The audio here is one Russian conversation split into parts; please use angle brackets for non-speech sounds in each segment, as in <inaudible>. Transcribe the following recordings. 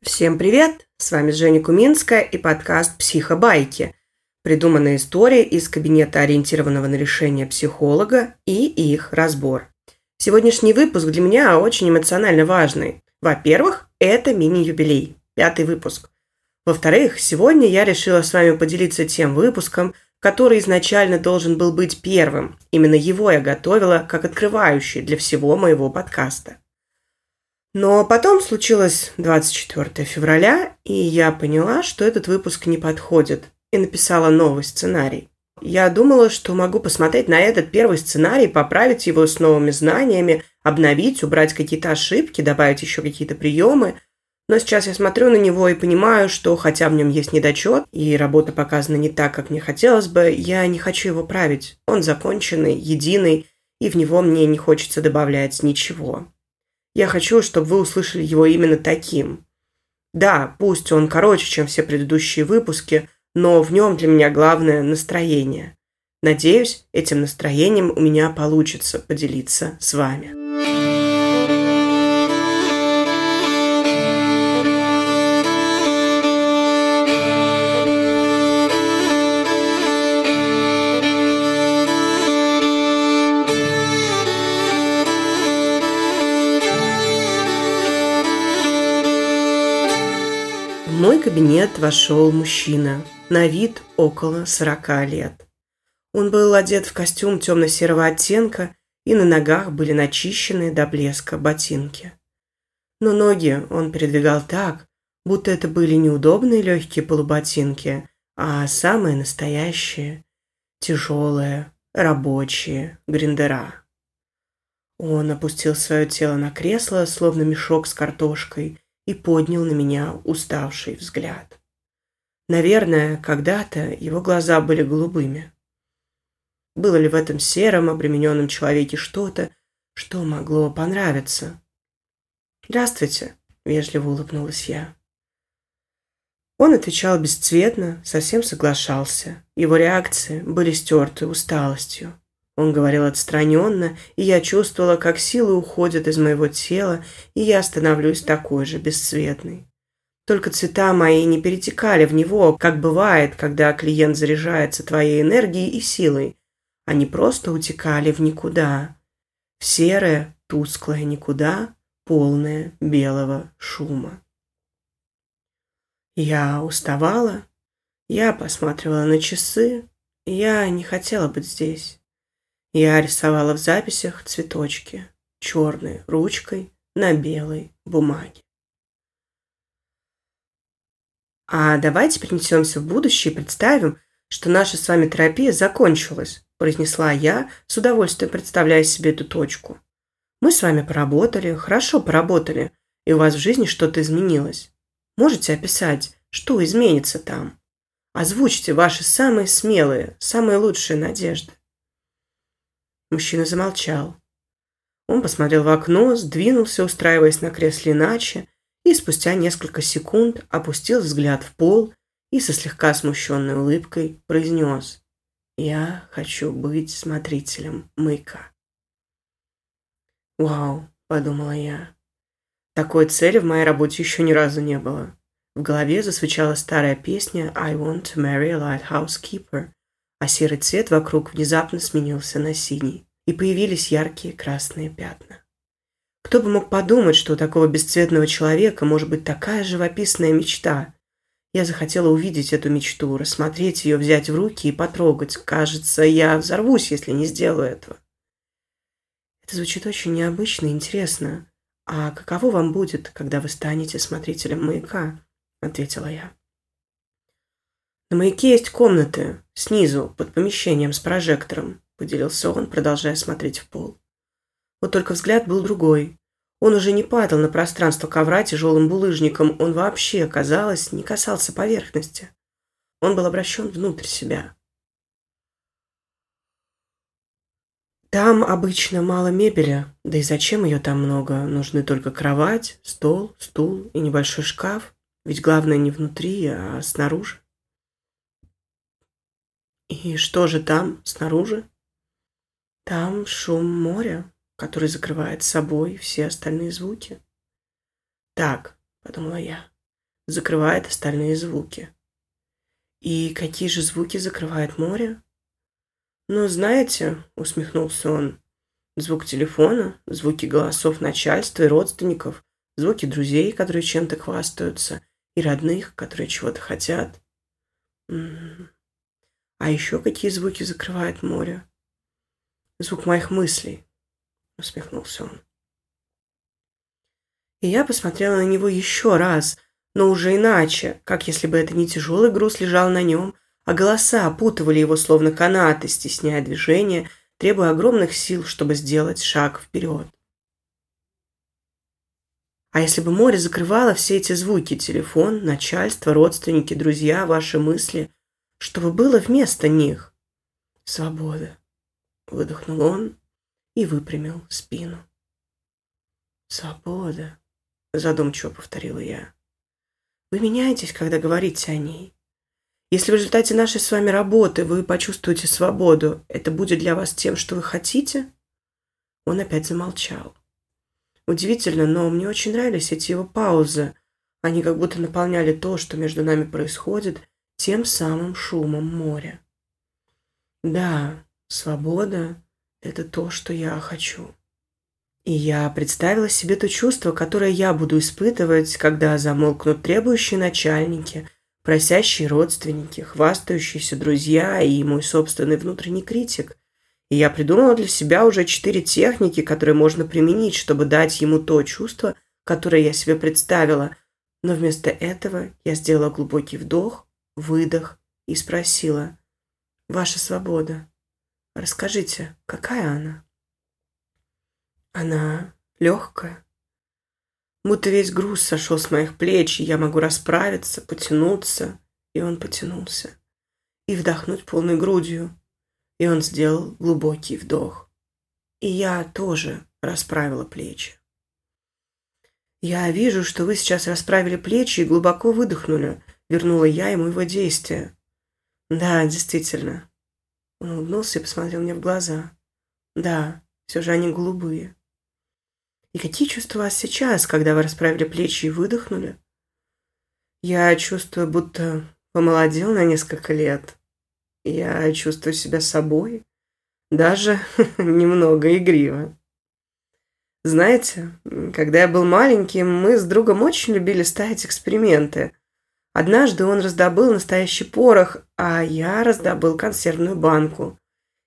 Всем привет! С вами Женя Куминская и подкаст «Психобайки». Придуманная история из кабинета ориентированного на решение психолога и их разбор. Сегодняшний выпуск для меня очень эмоционально важный. Во-первых, это мини-юбилей, пятый выпуск. Во-вторых, сегодня я решила с вами поделиться тем выпуском, который изначально должен был быть первым. Именно его я готовила как открывающий для всего моего подкаста. Но потом случилось 24 февраля, и я поняла, что этот выпуск не подходит, и написала новый сценарий. Я думала, что могу посмотреть на этот первый сценарий, поправить его с новыми знаниями, обновить, убрать какие-то ошибки, добавить еще какие-то приемы. Но сейчас я смотрю на него и понимаю, что хотя в нем есть недочет, и работа показана не так, как мне хотелось бы, я не хочу его править. Он законченный, единый, и в него мне не хочется добавлять ничего. Я хочу, чтобы вы услышали его именно таким. Да, пусть он короче, чем все предыдущие выпуски, но в нем для меня главное настроение. Надеюсь, этим настроением у меня получится поделиться с вами. Мой кабинет вошел мужчина, на вид около сорока лет. Он был одет в костюм темно-серого оттенка, и на ногах были начищенные до блеска ботинки. Но ноги он передвигал так, будто это были неудобные легкие полуботинки, а самые настоящие, тяжелые, рабочие гриндера. Он опустил свое тело на кресло, словно мешок с картошкой, и поднял на меня уставший взгляд. Наверное, когда-то его глаза были голубыми. Было ли в этом сером, обремененном человеке что-то, что могло понравиться? «Здравствуйте», — вежливо улыбнулась я. Он отвечал бесцветно, совсем соглашался. Его реакции были стерты усталостью. Он говорил отстраненно, и я чувствовала, как силы уходят из моего тела, и я становлюсь такой же бесцветной. Только цвета мои не перетекали в него, как бывает, когда клиент заряжается твоей энергией и силой. Они просто утекали в никуда. В серое, тусклое никуда, полное белого шума. Я уставала, я посматривала на часы, я не хотела быть здесь. Я рисовала в записях цветочки, черной ручкой на белой бумаге. А давайте перенесемся в будущее и представим, что наша с вами терапия закончилась, произнесла я, с удовольствием представляя себе эту точку. Мы с вами поработали, хорошо поработали, и у вас в жизни что-то изменилось. Можете описать, что изменится там? Озвучьте ваши самые смелые, самые лучшие надежды. Мужчина замолчал. Он посмотрел в окно, сдвинулся, устраиваясь на кресле иначе, и спустя несколько секунд опустил взгляд в пол и со слегка смущенной улыбкой произнес «Я хочу быть смотрителем маяка». «Вау», — подумала я, — «такой цели в моей работе еще ни разу не было». В голове засвечала старая песня «I want to marry a lighthouse keeper», а серый цвет вокруг внезапно сменился на синий, и появились яркие красные пятна. Кто бы мог подумать, что у такого бесцветного человека может быть такая живописная мечта? Я захотела увидеть эту мечту, рассмотреть ее, взять в руки и потрогать. Кажется, я взорвусь, если не сделаю этого. Это звучит очень необычно и интересно. А каково вам будет, когда вы станете смотрителем маяка? Ответила я. На маяке есть комнаты, снизу, под помещением с прожектором, поделился он, продолжая смотреть в пол. Вот только взгляд был другой. Он уже не падал на пространство ковра тяжелым булыжником, он вообще, казалось, не касался поверхности. Он был обращен внутрь себя. Там обычно мало мебели, да и зачем ее там много? Нужны только кровать, стол, стул и небольшой шкаф, ведь главное не внутри, а снаружи. И что же там, снаружи? Там шум моря, который закрывает собой все остальные звуки. Так, подумала я, закрывает остальные звуки. И какие же звуки закрывает море? Ну, знаете, усмехнулся он, звук телефона, звуки голосов начальства и родственников, звуки друзей, которые чем-то хвастаются, и родных, которые чего-то хотят. М-м. А еще какие звуки закрывает море? Звук моих мыслей, усмехнулся он. И я посмотрела на него еще раз, но уже иначе, как если бы это не тяжелый груз лежал на нем, а голоса опутывали его словно канаты, стесняя движение, требуя огромных сил, чтобы сделать шаг вперед. А если бы море закрывало все эти звуки, телефон, начальство, родственники, друзья, ваши мысли, что бы было вместо них? Свобода. Выдохнул он и выпрямил спину. Свобода задумчиво повторила я. Вы меняетесь, когда говорите о ней. Если в результате нашей с вами работы вы почувствуете свободу, это будет для вас тем, что вы хотите? Он опять замолчал. Удивительно, но мне очень нравились эти его паузы. Они как будто наполняли то, что между нами происходит, тем самым шумом моря. Да, свобода – это то, что я хочу. И я представила себе то чувство, которое я буду испытывать, когда замолкнут требующие начальники, просящие родственники, хвастающиеся друзья и мой собственный внутренний критик. И я придумала для себя уже четыре техники, которые можно применить, чтобы дать ему то чувство, которое я себе представила. Но вместо этого я сделала глубокий вдох, выдох и спросила. «Ваша свобода. Расскажите, какая она?» Она легкая. Будто весь груз сошел с моих плеч, и я могу расправиться, потянуться. И он потянулся. И вдохнуть полной грудью. И он сделал глубокий вдох. И я тоже расправила плечи. «Я вижу, что вы сейчас расправили плечи и глубоко выдохнули», — вернула я ему его действие. «Да, действительно». Он улыбнулся и посмотрел мне в глаза. «Да, все же они голубые». И какие чувства у вас сейчас, когда вы расправили плечи и выдохнули? Я чувствую, будто помолодел на несколько лет. Я чувствую себя собой, даже <laughs> немного игриво. Знаете, когда я был маленьким, мы с другом очень любили ставить эксперименты. Однажды он раздобыл настоящий порох, а я раздобыл консервную банку.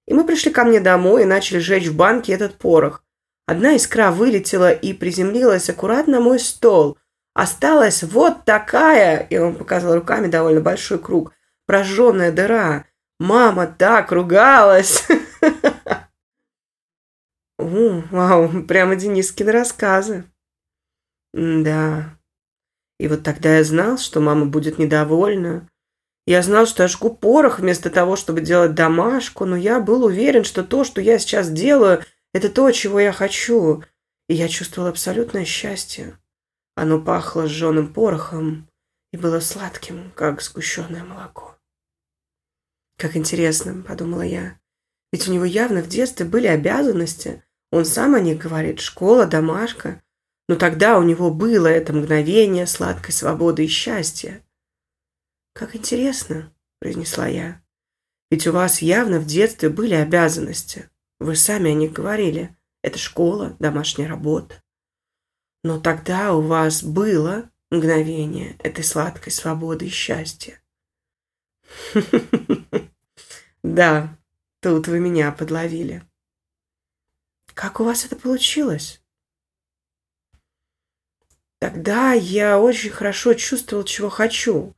И мы пришли ко мне домой и начали жечь в банке этот порох. Одна искра вылетела и приземлилась аккуратно на мой стол. Осталась вот такая, и он показал руками довольно большой круг, прожженная дыра. Мама так ругалась. <laughs> Вау, прямо Денискины рассказы. Да. И вот тогда я знал, что мама будет недовольна. Я знал, что я жгу порох вместо того, чтобы делать домашку, но я был уверен, что то, что я сейчас делаю, это то, чего я хочу, и я чувствовал абсолютное счастье. Оно пахло сжженным порохом и было сладким, как сгущенное молоко. «Как интересно», — подумала я. «Ведь у него явно в детстве были обязанности. Он сам о них говорит, школа, домашка. Но тогда у него было это мгновение сладкой свободы и счастья». «Как интересно», — произнесла я. «Ведь у вас явно в детстве были обязанности. Вы сами о них говорили. Это школа, домашняя работа. Но тогда у вас было мгновение этой сладкой свободы и счастья. <laughs> Да, тут вы меня подловили. Как у вас это получилось? Тогда я очень хорошо чувствовал, чего хочу.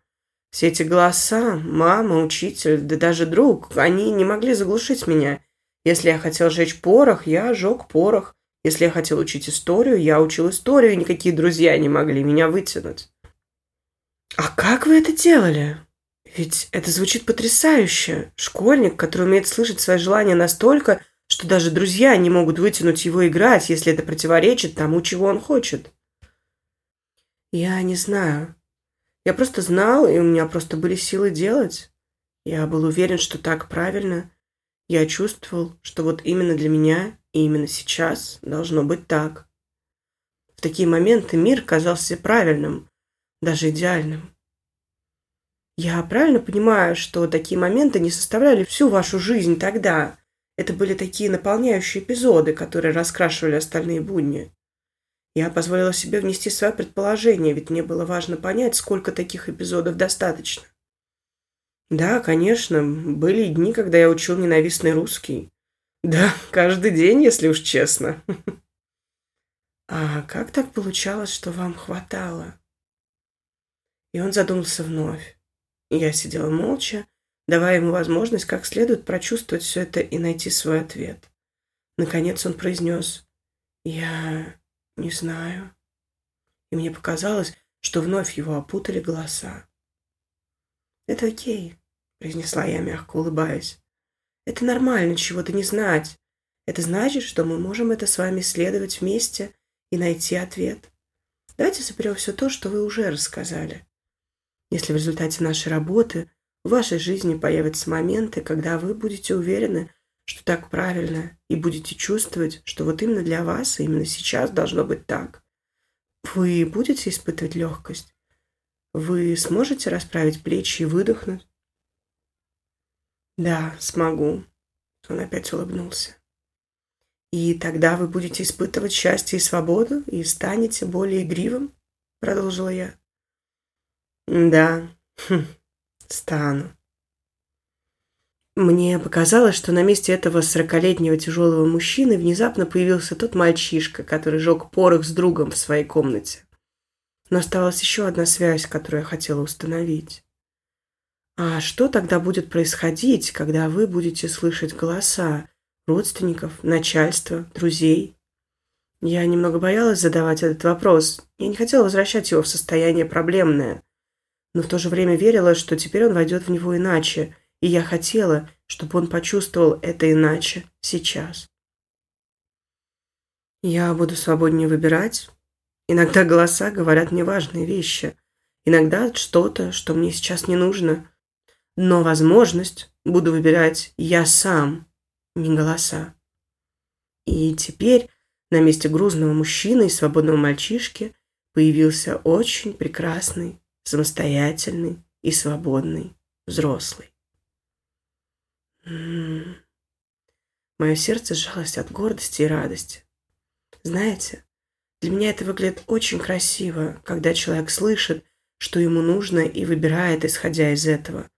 Все эти голоса, мама, учитель, да даже друг, они не могли заглушить меня – если я хотел жечь порох, я жег порох. Если я хотел учить историю, я учил историю, и никакие друзья не могли меня вытянуть. А как вы это делали? Ведь это звучит потрясающе. Школьник, который умеет слышать свои желания настолько, что даже друзья не могут вытянуть его играть, если это противоречит тому, чего он хочет. Я не знаю. Я просто знал, и у меня просто были силы делать. Я был уверен, что так правильно. Я чувствовал, что вот именно для меня и именно сейчас должно быть так. В такие моменты мир казался правильным, даже идеальным. Я правильно понимаю, что такие моменты не составляли всю вашу жизнь тогда? Это были такие наполняющие эпизоды, которые раскрашивали остальные будни. Я позволила себе внести свое предположение, ведь мне было важно понять, сколько таких эпизодов достаточно. Да, конечно, были дни, когда я учил ненавистный русский. Да, каждый день, если уж честно. А как так получалось, что вам хватало? И он задумался вновь. Я сидела молча, давая ему возможность как следует прочувствовать все это и найти свой ответ. Наконец он произнес «Я не знаю». И мне показалось, что вновь его опутали голоса. «Это окей», — произнесла я, мягко улыбаясь. «Это нормально чего-то не знать. Это значит, что мы можем это с вами исследовать вместе и найти ответ. Давайте соберем все то, что вы уже рассказали. Если в результате нашей работы в вашей жизни появятся моменты, когда вы будете уверены, что так правильно, и будете чувствовать, что вот именно для вас и именно сейчас должно быть так, вы будете испытывать легкость? Вы сможете расправить плечи и выдохнуть? Да, смогу. Он опять улыбнулся. И тогда вы будете испытывать счастье и свободу и станете более игривым, продолжила я. Да, хм, <laughs> стану. Мне показалось, что на месте этого сорокалетнего тяжелого мужчины внезапно появился тот мальчишка, который жег порох с другом в своей комнате. Но оставалась еще одна связь, которую я хотела установить. А что тогда будет происходить, когда вы будете слышать голоса родственников, начальства, друзей? Я немного боялась задавать этот вопрос. Я не хотела возвращать его в состояние проблемное – но в то же время верила, что теперь он войдет в него иначе, и я хотела, чтобы он почувствовал это иначе сейчас. Я буду свободнее выбирать. Иногда голоса говорят мне важные вещи, иногда что-то, что мне сейчас не нужно. Но возможность буду выбирать я сам, не голоса. И теперь на месте грузного мужчины и свободного мальчишки появился очень прекрасный самостоятельный и свободный взрослый. Мое сердце сжалось от гордости и радости. Знаете, для меня это выглядит очень красиво, когда человек слышит, что ему нужно и выбирает, исходя из этого.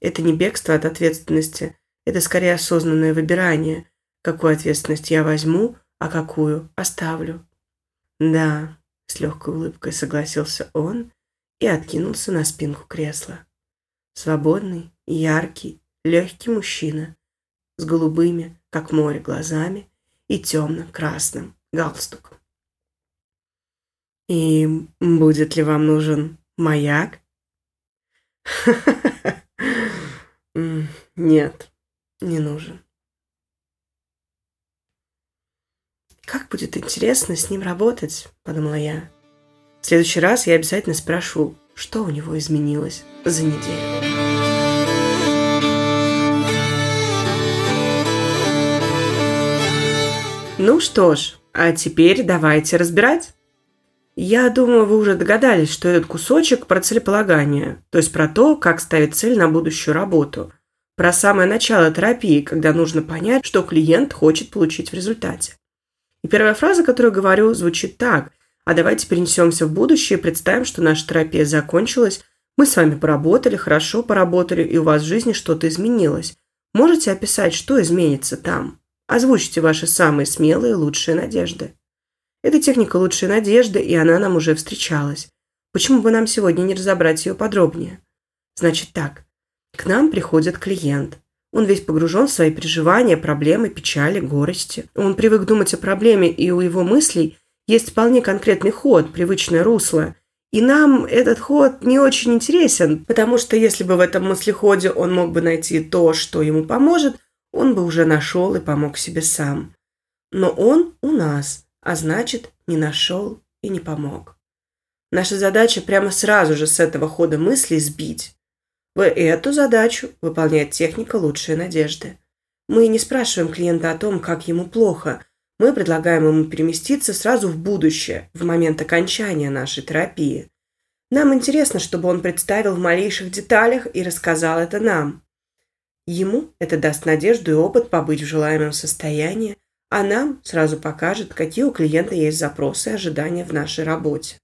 Это не бегство от ответственности, это скорее осознанное выбирание, какую ответственность я возьму, а какую оставлю. Да, с легкой улыбкой согласился он и откинулся на спинку кресла. Свободный, яркий, легкий мужчина с голубыми, как море, глазами и темно-красным галстуком. «И будет ли вам нужен маяк?» <laughs> «Нет, не нужен». «Как будет интересно с ним работать», — подумала я. В следующий раз я обязательно спрошу, что у него изменилось за неделю. Ну что ж, а теперь давайте разбирать. Я думаю, вы уже догадались, что этот кусочек про целеполагание, то есть про то, как ставить цель на будущую работу, про самое начало терапии, когда нужно понять, что клиент хочет получить в результате. И первая фраза, которую говорю, звучит так – а давайте перенесемся в будущее и представим, что наша терапия закончилась, мы с вами поработали, хорошо поработали, и у вас в жизни что-то изменилось. Можете описать, что изменится там? Озвучьте ваши самые смелые и лучшие надежды. Это техника лучшей надежды, и она нам уже встречалась. Почему бы нам сегодня не разобрать ее подробнее? Значит так. К нам приходит клиент. Он весь погружен в свои переживания, проблемы, печали, горести. Он привык думать о проблеме, и у его мыслей есть вполне конкретный ход, привычное русло. И нам этот ход не очень интересен, потому что если бы в этом мыслеходе он мог бы найти то, что ему поможет, он бы уже нашел и помог себе сам. Но он у нас, а значит, не нашел и не помог. Наша задача прямо сразу же с этого хода мысли сбить. В эту задачу выполняет техника лучшей надежды. Мы не спрашиваем клиента о том, как ему плохо – мы предлагаем ему переместиться сразу в будущее, в момент окончания нашей терапии. Нам интересно, чтобы он представил в малейших деталях и рассказал это нам. Ему это даст надежду и опыт побыть в желаемом состоянии, а нам сразу покажет, какие у клиента есть запросы и ожидания в нашей работе.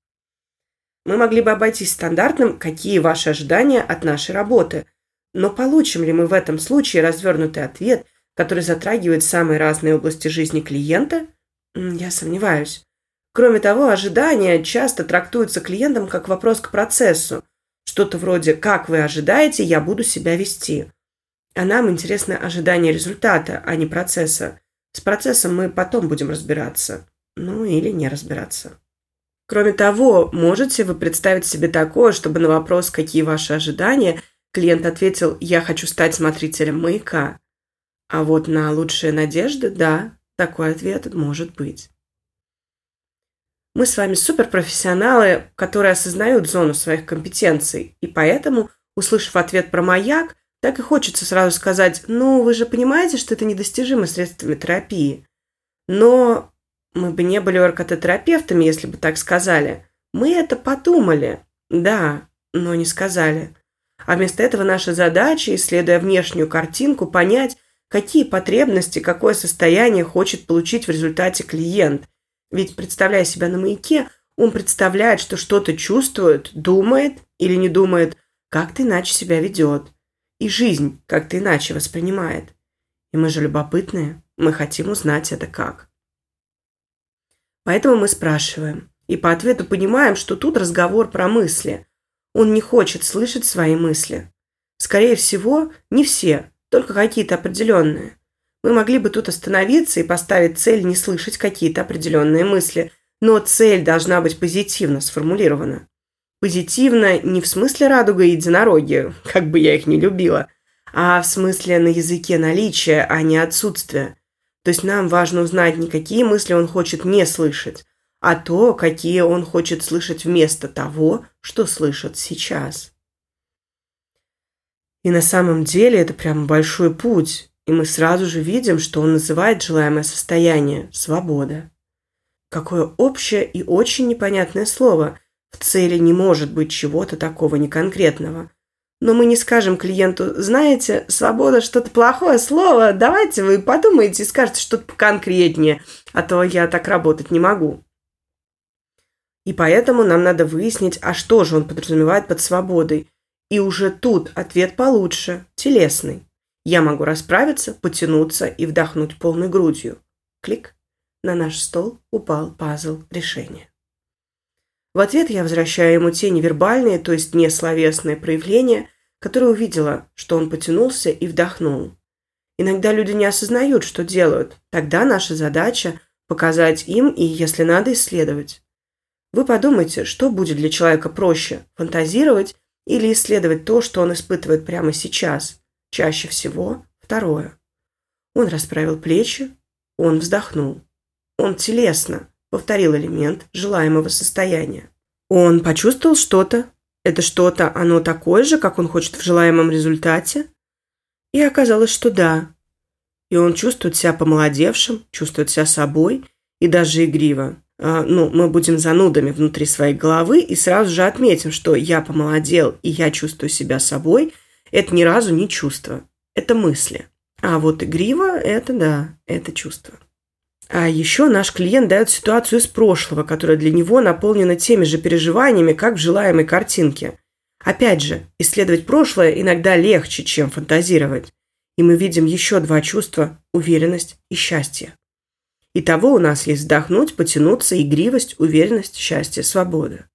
Мы могли бы обойтись стандартным «какие ваши ожидания от нашей работы», но получим ли мы в этом случае развернутый ответ, который затрагивает самые разные области жизни клиента? Я сомневаюсь. Кроме того, ожидания часто трактуются клиентом как вопрос к процессу. Что-то вроде «как вы ожидаете, я буду себя вести». А нам интересно ожидание результата, а не процесса. С процессом мы потом будем разбираться. Ну или не разбираться. Кроме того, можете вы представить себе такое, чтобы на вопрос «какие ваши ожидания?» клиент ответил «я хочу стать смотрителем маяка». А вот на лучшие надежды, да, такой ответ может быть. Мы с вами суперпрофессионалы, которые осознают зону своих компетенций, и поэтому, услышав ответ про маяк, так и хочется сразу сказать, ну, вы же понимаете, что это недостижимо средствами терапии. Но мы бы не были оркототерапевтами, если бы так сказали. Мы это подумали, да, но не сказали. А вместо этого наша задача, исследуя внешнюю картинку, понять, какие потребности, какое состояние хочет получить в результате клиент. Ведь, представляя себя на маяке, он представляет, что что-то чувствует, думает или не думает, как-то иначе себя ведет. И жизнь как-то иначе воспринимает. И мы же любопытные, мы хотим узнать это как. Поэтому мы спрашиваем. И по ответу понимаем, что тут разговор про мысли. Он не хочет слышать свои мысли. Скорее всего, не все, только какие-то определенные. Мы могли бы тут остановиться и поставить цель не слышать какие-то определенные мысли, но цель должна быть позитивно сформулирована. Позитивно не в смысле радуга и единороги, <laughs> как бы я их не любила, а в смысле на языке наличия, а не отсутствия. То есть нам важно узнать не какие мысли он хочет не слышать, а то, какие он хочет слышать вместо того, что слышит сейчас. И на самом деле это прям большой путь, и мы сразу же видим, что он называет желаемое состояние – свобода. Какое общее и очень непонятное слово. В цели не может быть чего-то такого неконкретного. Но мы не скажем клиенту, знаете, свобода что-то плохое слово, давайте вы подумаете и скажете что-то поконкретнее, а то я так работать не могу. И поэтому нам надо выяснить, а что же он подразумевает под свободой. И уже тут ответ получше, телесный. Я могу расправиться, потянуться и вдохнуть полной грудью. Клик. На наш стол упал пазл решения. В ответ я возвращаю ему те невербальные, то есть несловесные проявления, которые увидела, что он потянулся и вдохнул. Иногда люди не осознают, что делают. Тогда наша задача – показать им и, если надо, исследовать. Вы подумайте, что будет для человека проще – фантазировать или исследовать то, что он испытывает прямо сейчас. Чаще всего второе. Он расправил плечи, он вздохнул. Он телесно, повторил элемент желаемого состояния. Он почувствовал что-то. Это что-то, оно такое же, как он хочет в желаемом результате? И оказалось, что да. И он чувствует себя помолодевшим, чувствует себя собой и даже игриво. А, ну, мы будем занудами внутри своей головы и сразу же отметим, что я помолодел и я чувствую себя собой, это ни разу не чувство, это мысли. А вот игриво – это да, это чувство. А еще наш клиент дает ситуацию из прошлого, которая для него наполнена теми же переживаниями, как в желаемой картинке. Опять же, исследовать прошлое иногда легче, чем фантазировать. И мы видим еще два чувства – уверенность и счастье. Итого у нас есть вдохнуть, потянуться, игривость, уверенность, счастье, свобода.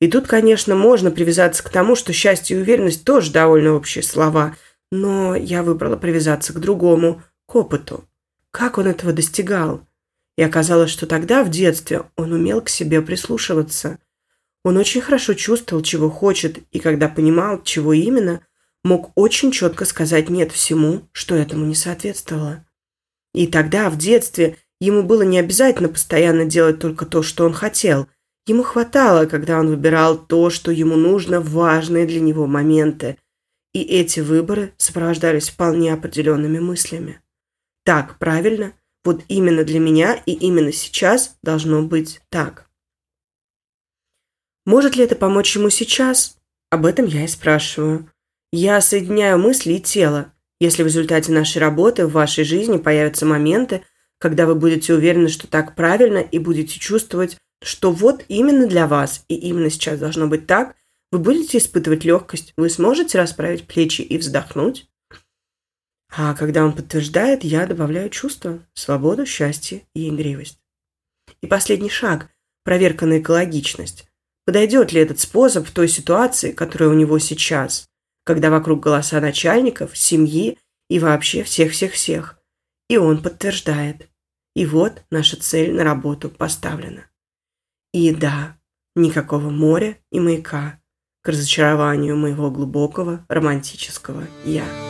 И тут, конечно, можно привязаться к тому, что счастье и уверенность тоже довольно общие слова, но я выбрала привязаться к другому, к опыту. Как он этого достигал? И оказалось, что тогда, в детстве, он умел к себе прислушиваться. Он очень хорошо чувствовал, чего хочет, и когда понимал, чего именно, мог очень четко сказать «нет» всему, что этому не соответствовало. И тогда, в детстве, ему было не обязательно постоянно делать только то, что он хотел. Ему хватало, когда он выбирал то, что ему нужно важные для него моменты. И эти выборы сопровождались вполне определенными мыслями так правильно, вот именно для меня и именно сейчас должно быть так. Может ли это помочь ему сейчас? Об этом я и спрашиваю. Я соединяю мысли и тело. Если в результате нашей работы в вашей жизни появятся моменты, когда вы будете уверены, что так правильно, и будете чувствовать, что вот именно для вас, и именно сейчас должно быть так, вы будете испытывать легкость, вы сможете расправить плечи и вздохнуть. А когда он подтверждает, я добавляю чувство, свободу, счастье и игривость. И последний шаг – проверка на экологичность. Подойдет ли этот способ в той ситуации, которая у него сейчас, когда вокруг голоса начальников, семьи и вообще всех-всех-всех. И он подтверждает. И вот наша цель на работу поставлена. И да, никакого моря и маяка к разочарованию моего глубокого романтического «я».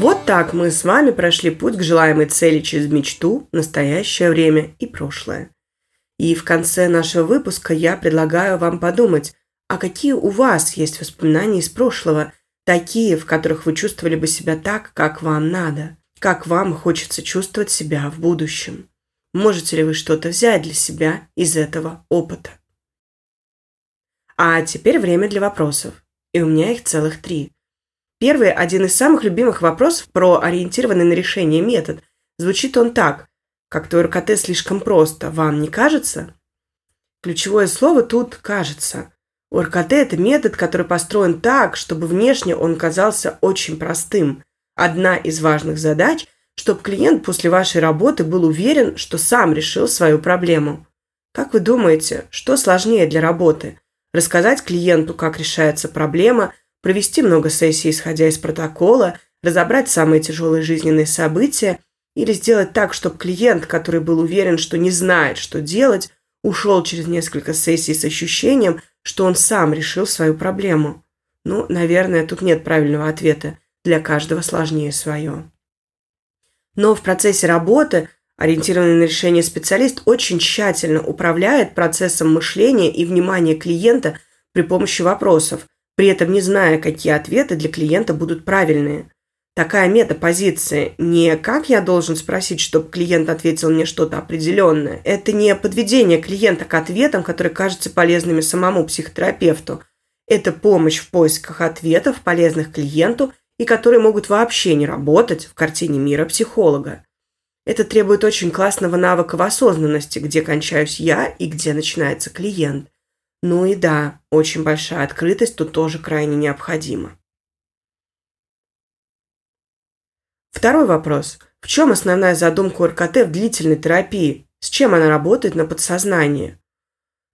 Вот так мы с вами прошли путь к желаемой цели через мечту, настоящее время и прошлое. И в конце нашего выпуска я предлагаю вам подумать, а какие у вас есть воспоминания из прошлого, такие, в которых вы чувствовали бы себя так, как вам надо, как вам хочется чувствовать себя в будущем. Можете ли вы что-то взять для себя из этого опыта? А теперь время для вопросов. И у меня их целых три. Первый, один из самых любимых вопросов про ориентированный на решение метод. Звучит он так. Как-то РКТ слишком просто, вам не кажется? Ключевое слово тут «кажется». У РКТ это метод, который построен так, чтобы внешне он казался очень простым. Одна из важных задач – чтобы клиент после вашей работы был уверен, что сам решил свою проблему. Как вы думаете, что сложнее для работы? Рассказать клиенту, как решается проблема, провести много сессий, исходя из протокола, разобрать самые тяжелые жизненные события или сделать так, чтобы клиент, который был уверен, что не знает, что делать, ушел через несколько сессий с ощущением, что он сам решил свою проблему. Ну, наверное, тут нет правильного ответа. Для каждого сложнее свое. Но в процессе работы ориентированный на решение специалист очень тщательно управляет процессом мышления и внимания клиента при помощи вопросов, при этом не зная, какие ответы для клиента будут правильные. Такая метапозиция не «как я должен спросить, чтобы клиент ответил мне что-то определенное». Это не подведение клиента к ответам, которые кажутся полезными самому психотерапевту. Это помощь в поисках ответов, полезных клиенту и которые могут вообще не работать в картине мира психолога. Это требует очень классного навыка в осознанности, где кончаюсь я и где начинается клиент. Ну и да, очень большая открытость тут тоже крайне необходима. Второй вопрос. В чем основная задумка РКТ в длительной терапии? С чем она работает на подсознании?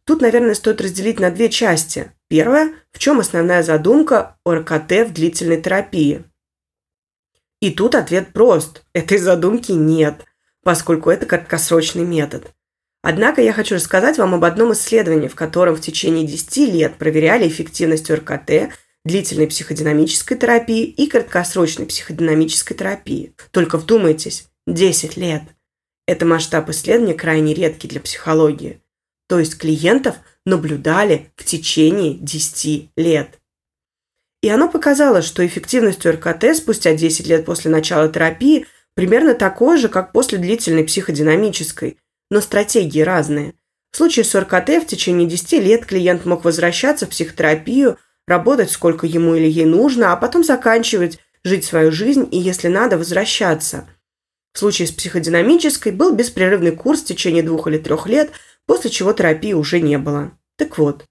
Тут, наверное, стоит разделить на две части. Первое – в чем основная задумка ОРКТ в длительной терапии? И тут ответ прост. Этой задумки нет, поскольку это краткосрочный метод. Однако я хочу рассказать вам об одном исследовании, в котором в течение 10 лет проверяли эффективность ОРКТ, длительной психодинамической терапии и краткосрочной психодинамической терапии. Только вдумайтесь, 10 лет. Это масштаб исследования крайне редкий для психологии – то есть клиентов наблюдали в течение 10 лет. И оно показало, что эффективность РКТ спустя 10 лет после начала терапии примерно такой же, как после длительной психодинамической, но стратегии разные. В случае с РКТ в течение 10 лет клиент мог возвращаться в психотерапию, работать сколько ему или ей нужно, а потом заканчивать, жить свою жизнь и, если надо, возвращаться. В случае с психодинамической был беспрерывный курс в течение двух или трех лет – после чего терапии уже не было. Так вот,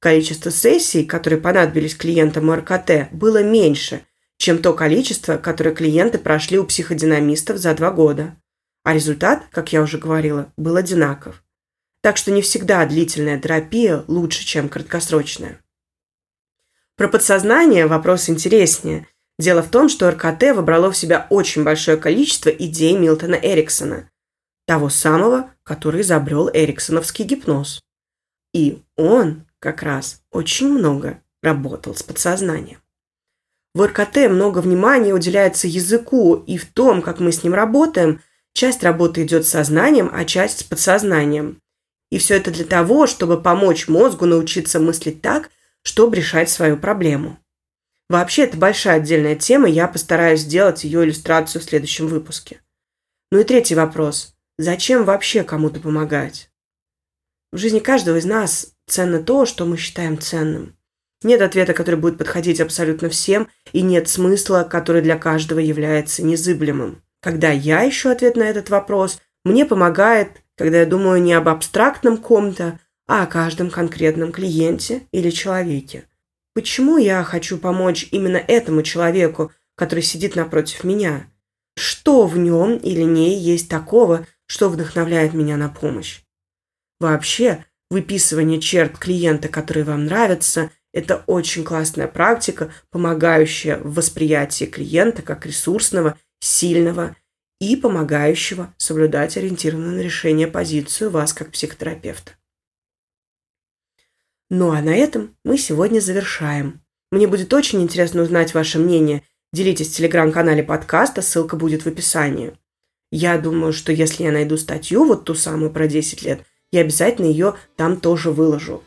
количество сессий, которые понадобились клиентам РКТ, было меньше, чем то количество, которое клиенты прошли у психодинамистов за два года. А результат, как я уже говорила, был одинаков. Так что не всегда длительная терапия лучше, чем краткосрочная. Про подсознание вопрос интереснее. Дело в том, что РКТ выбрало в себя очень большое количество идей Милтона Эриксона, того самого, который изобрел эриксоновский гипноз. И он как раз очень много работал с подсознанием. В РКТ много внимания уделяется языку, и в том, как мы с ним работаем, часть работы идет с сознанием, а часть с подсознанием. И все это для того, чтобы помочь мозгу научиться мыслить так, чтобы решать свою проблему. Вообще, это большая отдельная тема, я постараюсь сделать ее иллюстрацию в следующем выпуске. Ну и третий вопрос. Зачем вообще кому-то помогать? В жизни каждого из нас ценно то, что мы считаем ценным. Нет ответа, который будет подходить абсолютно всем, и нет смысла, который для каждого является незыблемым. Когда я ищу ответ на этот вопрос, мне помогает, когда я думаю не об абстрактном ком-то, а о каждом конкретном клиенте или человеке. Почему я хочу помочь именно этому человеку, который сидит напротив меня? Что в нем или ней есть такого, что вдохновляет меня на помощь? Вообще, выписывание черт клиента, которые вам нравятся – это очень классная практика, помогающая в восприятии клиента как ресурсного, сильного и помогающего соблюдать ориентированную на решение позицию вас как психотерапевта. Ну а на этом мы сегодня завершаем. Мне будет очень интересно узнать ваше мнение. Делитесь в телеграм-канале подкаста, ссылка будет в описании. Я думаю, что если я найду статью, вот ту самую про 10 лет, я обязательно ее там тоже выложу.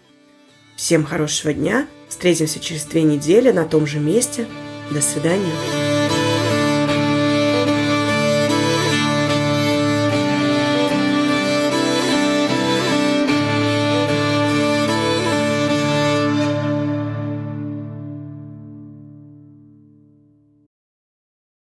Всем хорошего дня. Встретимся через две недели на том же месте. До свидания.